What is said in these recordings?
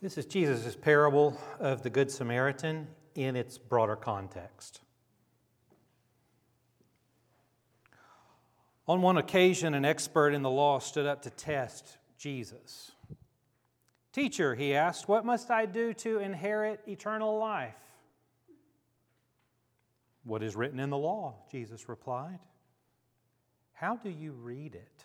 This is Jesus' parable of the Good Samaritan in its broader context. On one occasion, an expert in the law stood up to test Jesus. Teacher, he asked, what must I do to inherit eternal life? What is written in the law? Jesus replied. How do you read it?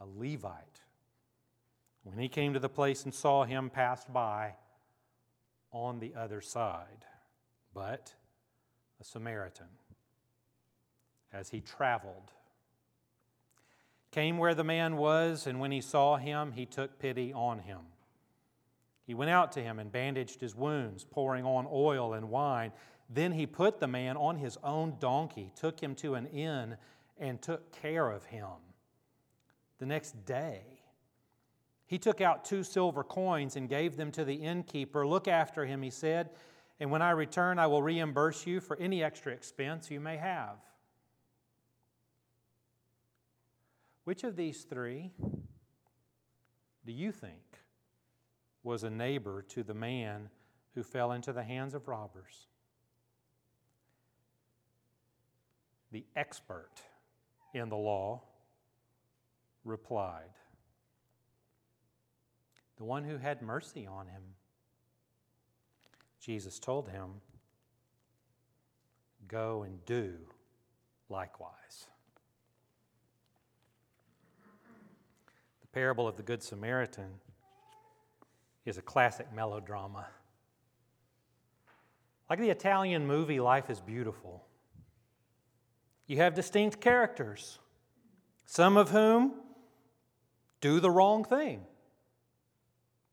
a Levite, when he came to the place and saw him, passed by on the other side. But a Samaritan, as he traveled, came where the man was, and when he saw him, he took pity on him. He went out to him and bandaged his wounds, pouring on oil and wine. Then he put the man on his own donkey, took him to an inn, and took care of him the next day. He took out two silver coins and gave them to the innkeeper. Look after him, he said, and when I return, I will reimburse you for any extra expense you may have. Which of these three do you think was a neighbor to the man who fell into the hands of robbers? The expert in the law replied, The one who had mercy on him. Jesus told him, Go and do likewise. The parable of the Good Samaritan is a classic melodrama. Like the Italian movie Life is Beautiful, you have distinct characters, some of whom do the wrong thing,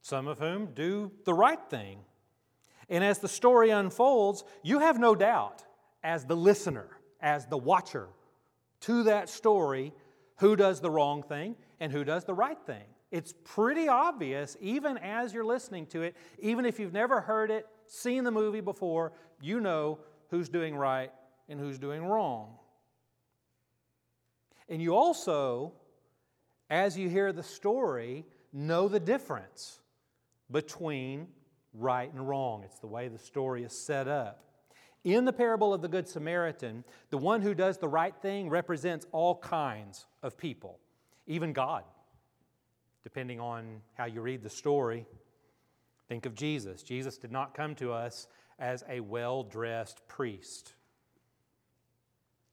some of whom do the right thing. And as the story unfolds, you have no doubt, as the listener, as the watcher to that story, who does the wrong thing and who does the right thing. It's pretty obvious, even as you're listening to it, even if you've never heard it, seen the movie before, you know who's doing right and who's doing wrong. And you also as you hear the story, know the difference between right and wrong. It's the way the story is set up. In the parable of the Good Samaritan, the one who does the right thing represents all kinds of people, even God, depending on how you read the story. Think of Jesus. Jesus did not come to us as a well dressed priest.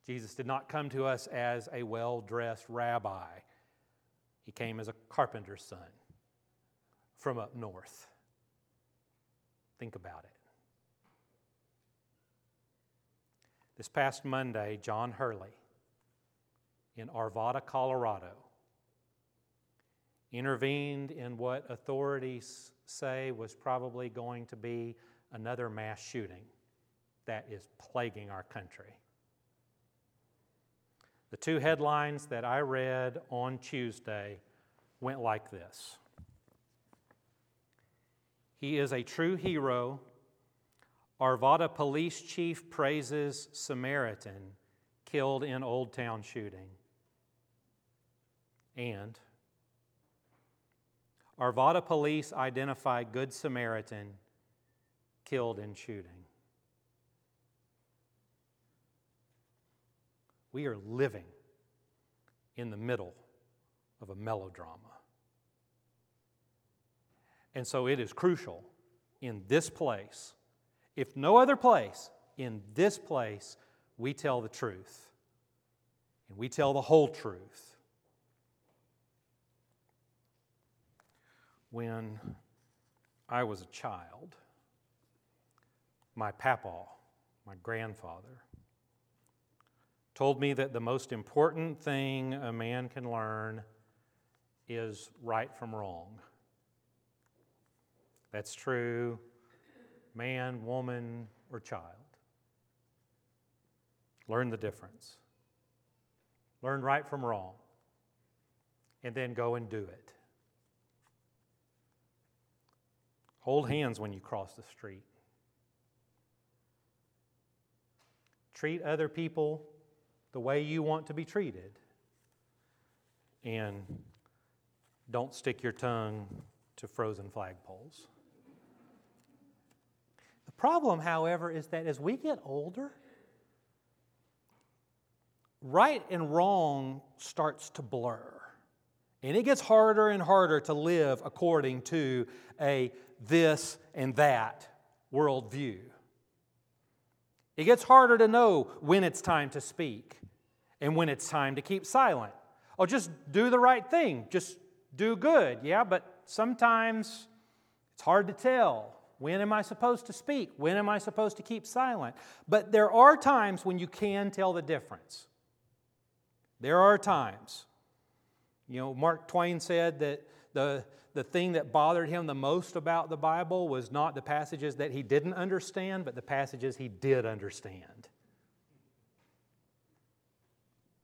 Jesus did not come to us as a well dressed rabbi. He came as a carpenter's son from up north. Think about it. This past Monday, John Hurley in Arvada, Colorado, intervened in what authorities say was probably going to be another mass shooting that is plaguing our country. The two headlines that I read on Tuesday went like this He is a true hero. Arvada police chief praises Samaritan killed in Old Town shooting. And Arvada police identify Good Samaritan killed in shooting. We are living in the middle of a melodrama. And so it is crucial in this place, if no other place, in this place, we tell the truth. And we tell the whole truth. When I was a child, my papa, my grandfather, told me that the most important thing a man can learn is right from wrong. That's true, man, woman, or child. Learn the difference. Learn right from wrong. And then go and do it. Hold hands when you cross the street. Treat other people the way you want to be treated. And don't stick your tongue to frozen flagpoles. The problem, however, is that as we get older, right and wrong starts to blur. And it gets harder and harder to live according to a this and that worldview. It gets harder to know when it's time to speak and when it's time to keep silent. Oh, just do the right thing. Just do good. Yeah, but sometimes it's hard to tell. When am I supposed to speak? When am I supposed to keep silent? But there are times when you can tell the difference. There are times. You know, Mark Twain said that the, the thing that bothered him the most about the Bible was not the passages that he didn't understand, but the passages he did understand.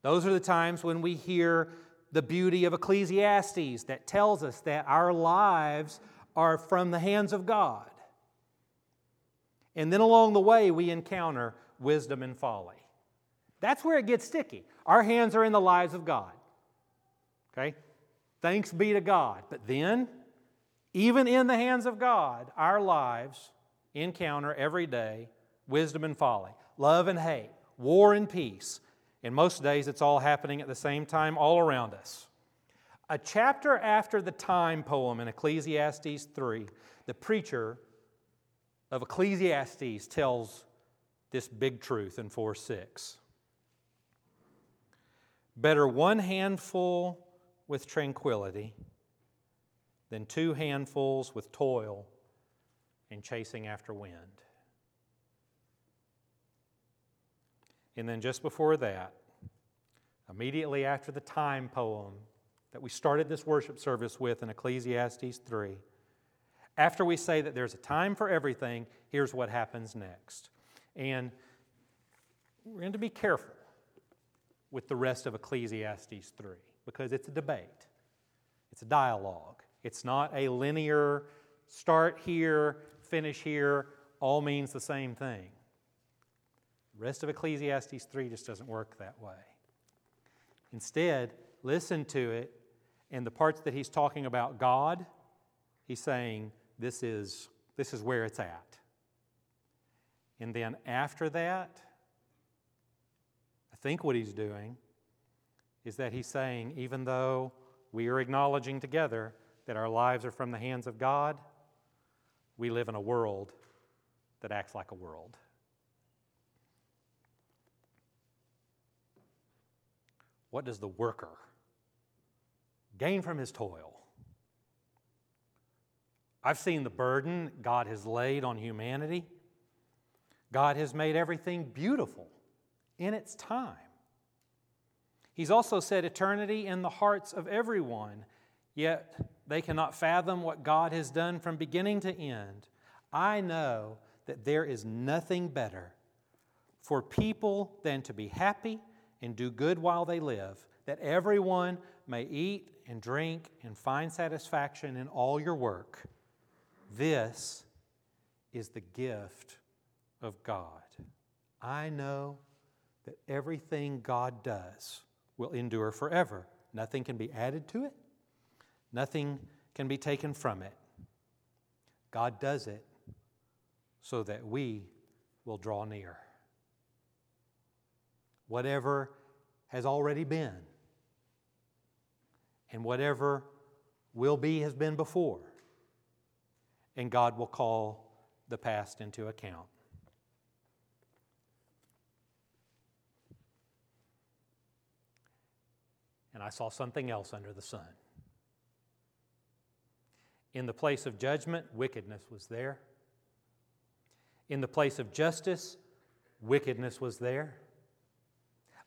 Those are the times when we hear the beauty of Ecclesiastes that tells us that our lives are from the hands of God. And then along the way, we encounter wisdom and folly. That's where it gets sticky. Our hands are in the lives of God. Okay? Thanks be to God. But then, even in the hands of God, our lives encounter every day wisdom and folly, love and hate, war and peace. And most days, it's all happening at the same time all around us. A chapter after the time poem in Ecclesiastes 3, the preacher of Ecclesiastes tells this big truth in 4 6. Better one handful with tranquility than two handfuls with toil and chasing after wind. And then just before that, immediately after the time poem that we started this worship service with in Ecclesiastes 3, after we say that there's a time for everything, here's what happens next. And we're going to be careful with the rest of Ecclesiastes 3 because it's a debate, it's a dialogue. It's not a linear start here, finish here, all means the same thing. The rest of Ecclesiastes 3 just doesn't work that way. Instead, listen to it, and the parts that he's talking about God, he's saying, This is, this is where it's at. And then after that, I think what he's doing is that he's saying, even though we are acknowledging together that our lives are from the hands of God, we live in a world that acts like a world. What does the worker gain from his toil? I've seen the burden God has laid on humanity. God has made everything beautiful in its time. He's also set eternity in the hearts of everyone, yet they cannot fathom what God has done from beginning to end. I know that there is nothing better for people than to be happy and do good while they live, that everyone may eat and drink and find satisfaction in all your work. This is the gift of God. I know that everything God does will endure forever. Nothing can be added to it, nothing can be taken from it. God does it so that we will draw near. Whatever has already been, and whatever will be has been before. and God will call the past into account. And I saw something else under the sun. In the place of judgment, wickedness was there. In the place of justice, wickedness was there.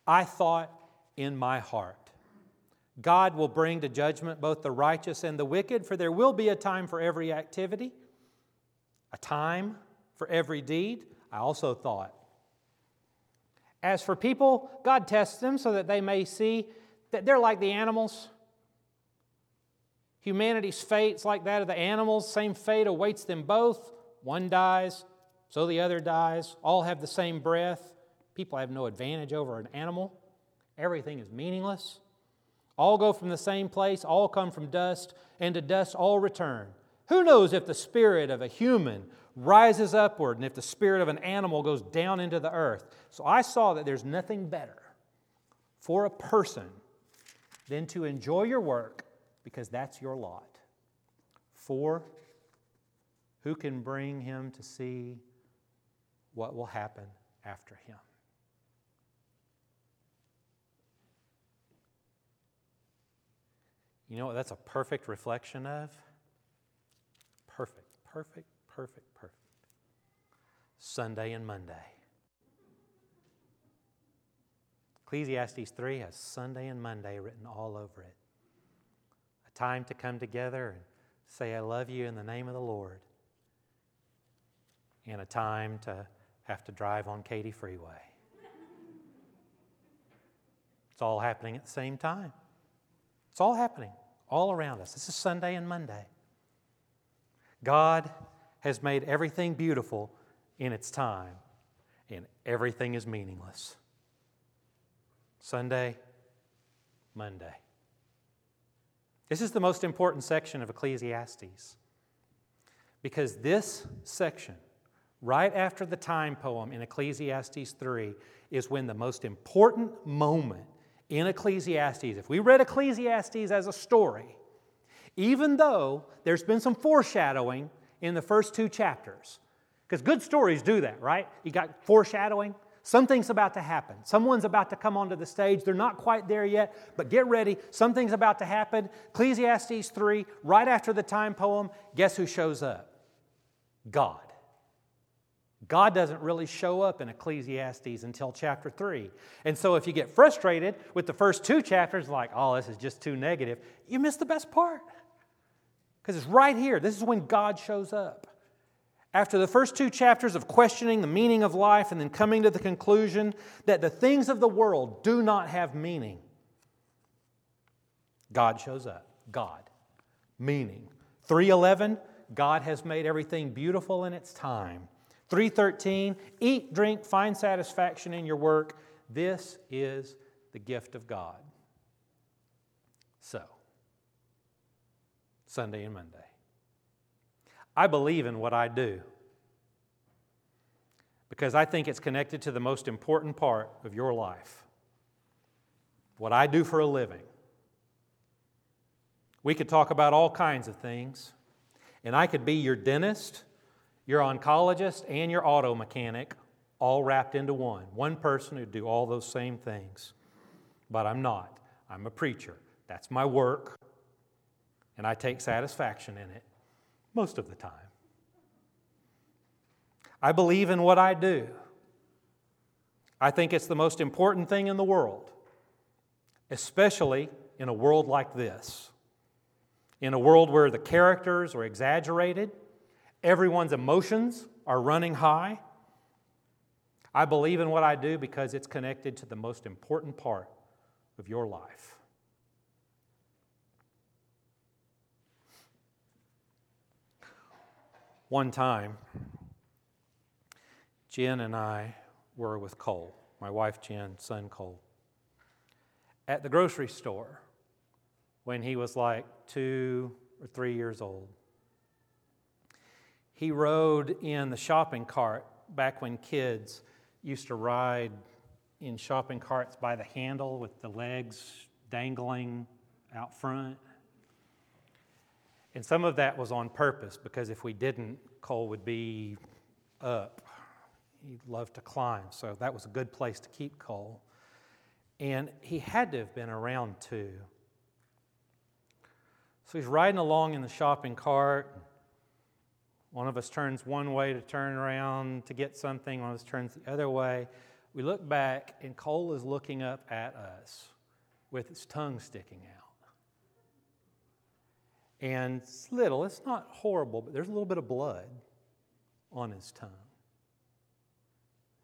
I thought in my heart, God will bring to judgment both the righteous and the wicked, for there will be a time for every activity, a time for every deed. I also thought. As for people, God tests them so that they may see that they're like the animals. Humanity's fate's like that of the animals. Same fate awaits them both. One dies, so the other dies. All have the same breath. People have no advantage over an animal. Everything is meaningless. All go from the same place, all come from dust, and to dust all return. Who knows if the spirit of a human rises upward and if the spirit of an animal goes down into the earth? So I saw that there's nothing better for a person than to enjoy your work because that's your lot. Four, who can bring him to see what will happen after him? You know what that's a perfect reflection of? Perfect, perfect, perfect, perfect. Sunday and Monday. Ecclesiastes 3 has Sunday and Monday written all over it A time to come together and say, I love you in the name of the Lord, and a time to have to drive on Katy Freeway. It's all happening at the same time. It's all happening all around us. This is Sunday and Monday. God has made everything beautiful in its time, and everything is meaningless. Sunday, Monday. This is the most important section of Ecclesiastes because this section, right after the time poem in Ecclesiastes 3, is when the most important moment in Ecclesiastes, if we read Ecclesiastes as a story, even though there's been some foreshadowing in the first two chapters, because good stories do that, right? You got foreshadowing, Something's about to happen. Someone's about to come onto the stage. They're not quite there yet, but get ready. Something's about to happen. Ecclesiastes 3, right after the time poem, guess who shows up? God. God doesn't really show up in Ecclesiastes until chapter 3. And so if you get frustrated with the first two chapters, like, oh, this is just too negative, you miss the best part. Because it's right here. This is when God shows up. After the first two chapters of questioning the meaning of life and then coming to the conclusion that the things of the world do not have meaning, God shows up. God. Meaning. 311, God has made everything beautiful in its time. 313, eat, drink, find satisfaction in your work. This is the gift of God. So, Sunday and Monday. I believe in what I do because I think it's connected to the most important part of your life what I do for a living. We could talk about all kinds of things, and I could be your dentist, your oncologist, and your auto mechanic all wrapped into one. One person who'd do all those same things. But I'm not. I'm a preacher. That's my work, and I take satisfaction in it most of the time. I believe in what I do. I think it's the most important thing in the world, especially in a world like this. In a world where the characters are exaggerated, everyone's emotions are running high. I believe in what I do because it's connected to the most important part of your life. One time, Jen and I were with Cole, my wife Jen, son Cole, at the grocery store when he was like two or three years old. He rode in the shopping cart back when kids used to ride in shopping carts by the handle with the legs dangling out front. And some of that was on purpose because if we didn't, Cole would be up. He loved to climb, so that was a good place to keep Cole. And he had to have been around two. So he's riding along in the shopping cart. One of us turns one way to turn around to get something, one of us turns the other way. We look back, and Cole is looking up at us with his tongue sticking out. And it's little, it's not horrible, but there's a little bit of blood on his tongue.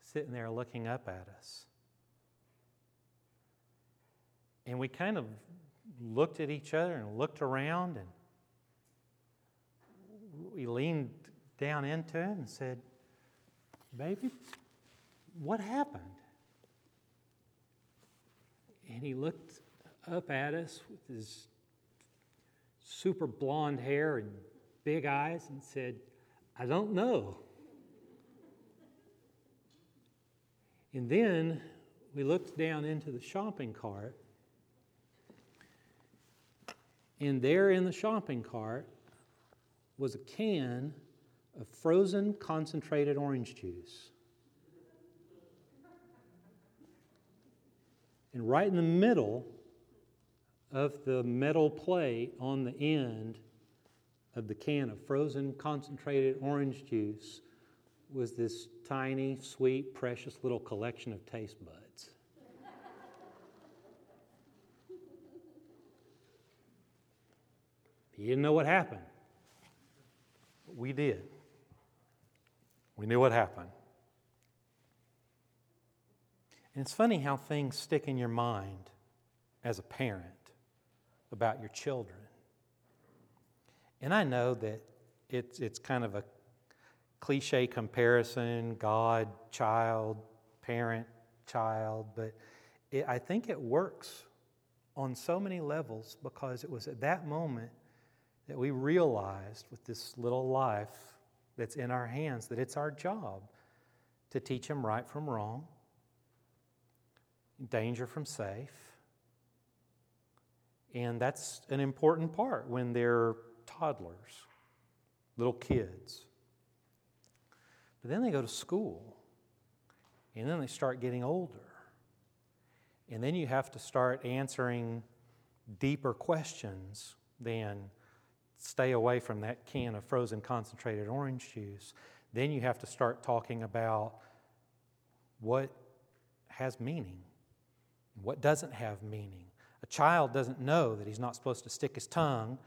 Sitting there looking up at us. And we kind of looked at each other and looked around and we leaned down into him and said, Baby, what happened? And he looked up at us with his super blonde hair and big eyes and said, I don't know. And then we looked down into the shopping cart, and there in the shopping cart was a can of frozen concentrated orange juice. And right in the middle of the metal plate on the end of the can of frozen concentrated orange juice was this tiny, sweet, precious little collection of taste buds. he didn't know what happened. We did. We knew what happened. And it's funny how things stick in your mind as a parent about your children. And I know that it's, it's kind of a cliche comparison God, child, parent, child, but it, I think it works on so many levels because it was at that moment that we realized with this little life that's in our hands that it's our job to teach them right from wrong, danger from safe, and that's an important part when they're toddlers, little kids. But then they go to school, and then they start getting older. And then you have to start answering deeper questions than stay away from that can of frozen concentrated orange juice. Then you have to start talking about what has meaning, what doesn't have meaning. A child doesn't know that he's not supposed to stick his tongue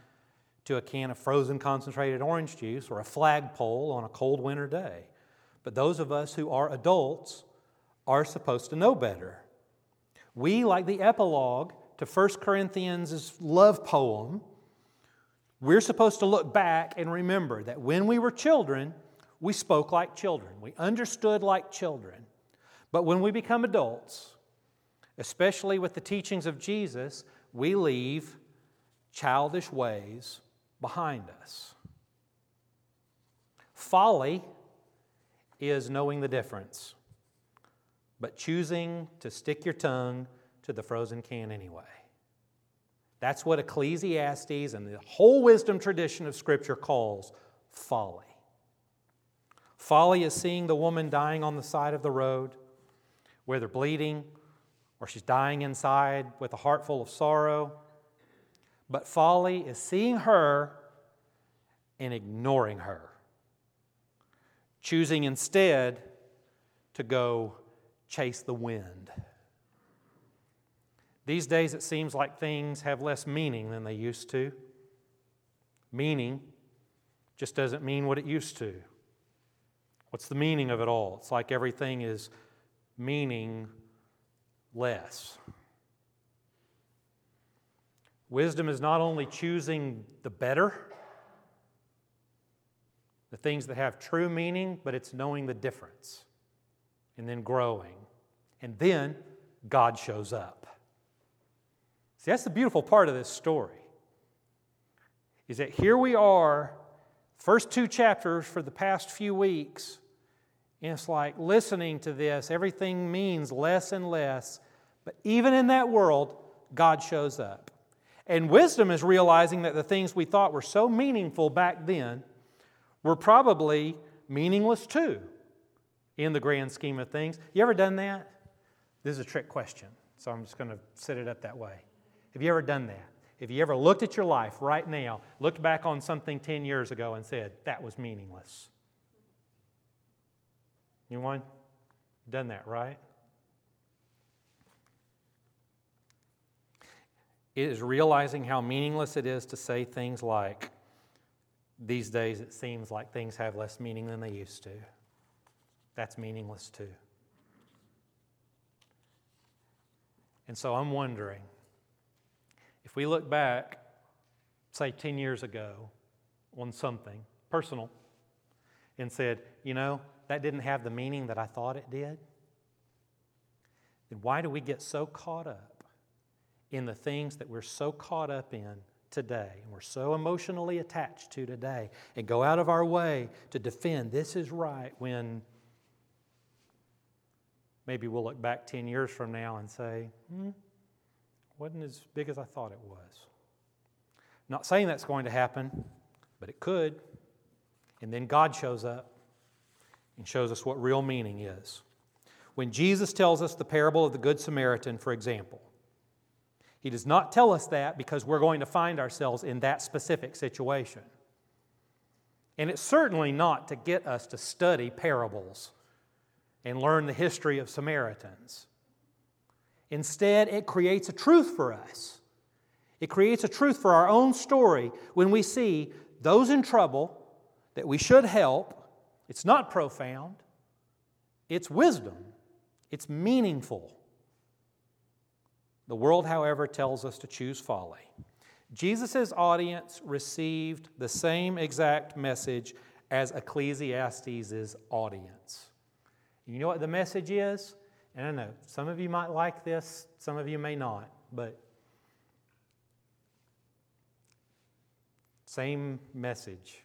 to a can of frozen concentrated orange juice or a flagpole on a cold winter day. But those of us who are adults are supposed to know better. We, like the epilogue to 1 Corinthians' love poem, we're supposed to look back and remember that when we were children, we spoke like children. We understood like children. But when we become adults, especially with the teachings of Jesus, we leave childish ways behind us. Folly is knowing the difference, but choosing to stick your tongue to the frozen can anyway. That's what Ecclesiastes and the whole wisdom tradition of Scripture calls folly. Folly is seeing the woman dying on the side of the road, whether bleeding or she's dying inside with a heart full of sorrow. But folly is seeing her and ignoring her, choosing instead to go chase the wind. These days, it seems like things have less meaning than they used to. Meaning just doesn't mean what it used to. What's the meaning of it all? It's like everything is meaning less. Wisdom is not only choosing the better, the things that have true meaning, but it's knowing the difference and then growing. And then God shows up. See, that's the beautiful part of this story. Is that here we are, first two chapters for the past few weeks, and it's like listening to this, everything means less and less but even in that world, God shows up. And wisdom is realizing that the things we thought were so meaningful back then were probably meaningless too in the grand scheme of things. You ever done that? This is a trick question, so I'm just going to set it up that way. Have you ever done that? Have you ever looked at your life right now, looked back on something 10 years ago, and said, that was meaningless? Anyone done that, right? It is realizing how meaningless it is to say things like, these days it seems like things have less meaning than they used to. That's meaningless too. And so I'm wondering if we look back, say 10 years ago, on something personal and said, you know, that didn't have the meaning that I thought it did, then why do we get so caught up in the things that we're so caught up in today and we're so emotionally attached to today and go out of our way to defend this is right when maybe we'll look back 10 years from now and say, hmm, wasn't as big as I thought it was. Not saying that's going to happen, but it could. And then God shows up and shows us what real meaning is. When Jesus tells us the parable of the Good Samaritan, for example, he does not tell us that because we're going to find ourselves in that specific situation. And it's certainly not to get us to study parables and learn the history of Samaritans. Instead, it creates a truth for us. It creates a truth for our own story when we see those in trouble that we should help. It's not profound, it's wisdom, it's meaningful. The world, however, tells us to choose folly. Jesus' audience received the same exact message as Ecclesiastes' audience. You know what the message is? And I know some of you might like this, some of you may not, but same message,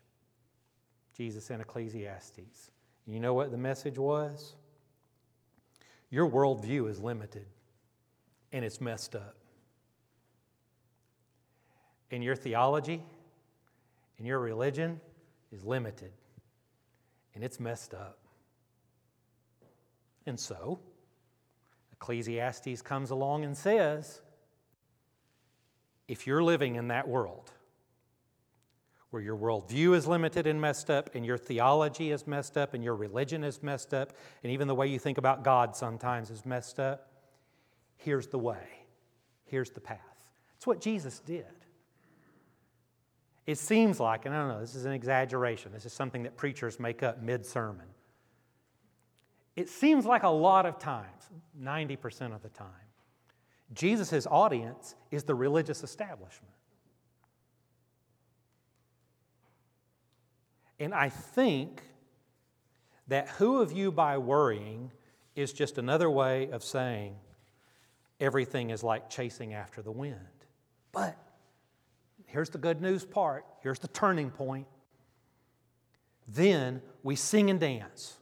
Jesus in Ecclesiastes. You know what the message was? Your worldview is limited and it's messed up. And your theology and your religion is limited and it's messed up. And so, Ecclesiastes comes along and says if you're living in that world, where your worldview is limited and messed up, and your theology is messed up, and your religion is messed up, and even the way you think about God sometimes is messed up, here's the way, here's the path. It's what Jesus did. It seems like, and I don't know, this is an exaggeration, this is something that preachers make up mid sermon. It seems like a lot of times, 90% of the time, Jesus' audience is the religious establishment. And I think that who of you by worrying is just another way of saying, everything is like chasing after the wind. But here's the good news part here's the turning point. Then we sing and dance.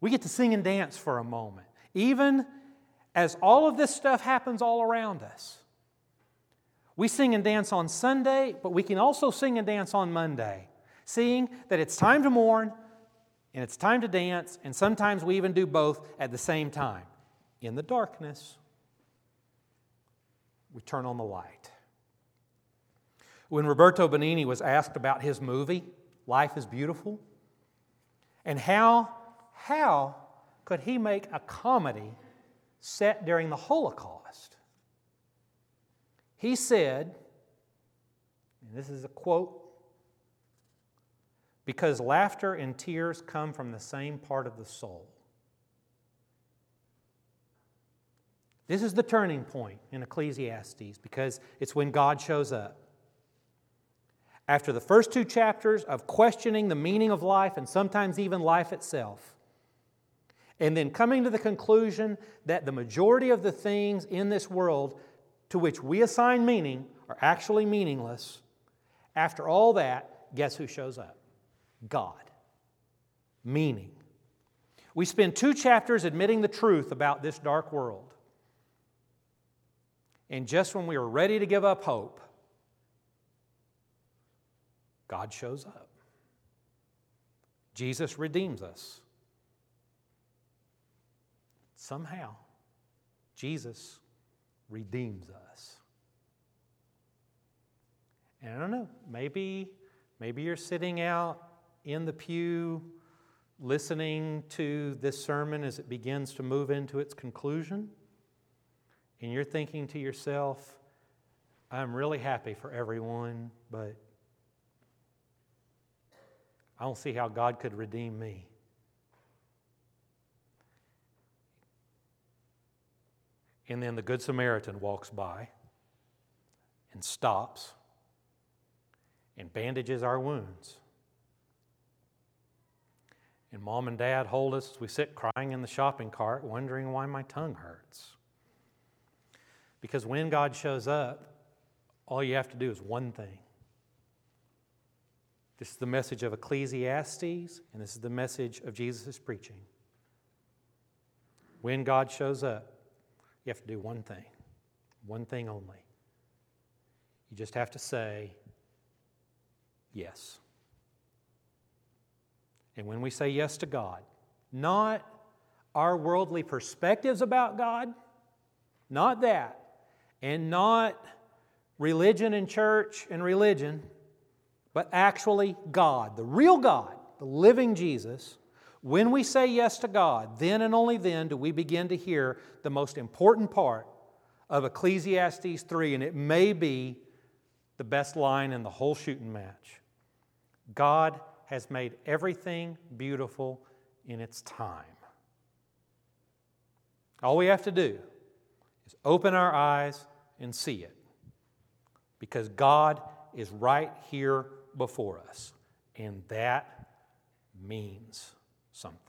We get to sing and dance for a moment, even as all of this stuff happens all around us. We sing and dance on Sunday, but we can also sing and dance on Monday, seeing that it's time to mourn and it's time to dance, and sometimes we even do both at the same time in the darkness we turn on the light. When Roberto Benigni was asked about his movie, Life is Beautiful, and how, how could he make a comedy set during the Holocaust? He said, and this is a quote, because laughter and tears come from the same part of the soul. This is the turning point in Ecclesiastes because it's when God shows up. After the first two chapters of questioning the meaning of life and sometimes even life itself, and then coming to the conclusion that the majority of the things in this world to which we assign meaning are actually meaningless, after all that, guess who shows up? God. Meaning. We spend two chapters admitting the truth about this dark world. And just when we are ready to give up hope, God shows up. Jesus redeems us. Somehow, Jesus redeems us. And I don't know, maybe, maybe you're sitting out in the pew listening to this sermon as it begins to move into its conclusion, and you're thinking to yourself, I'm really happy for everyone, but I don't see how God could redeem me. And then the Good Samaritan walks by and stops and bandages our wounds. And mom and dad hold us as we sit crying in the shopping cart, wondering why my tongue hurts. Because when God shows up, all you have to do is one thing. This is the message of Ecclesiastes, and this is the message of Jesus' preaching. When God shows up, you have to do one thing, one thing only. You just have to say, yes. And when we say yes to God, not our worldly perspectives about God, not that, and not religion and church and religion, but actually God, the real God, the living Jesus. When we say yes to God, then and only then do we begin to hear the most important part of Ecclesiastes 3, and it may be the best line in the whole shooting match. God has made everything beautiful in its time. All we have to do is open our eyes and see it because God is right here before us, and that means something.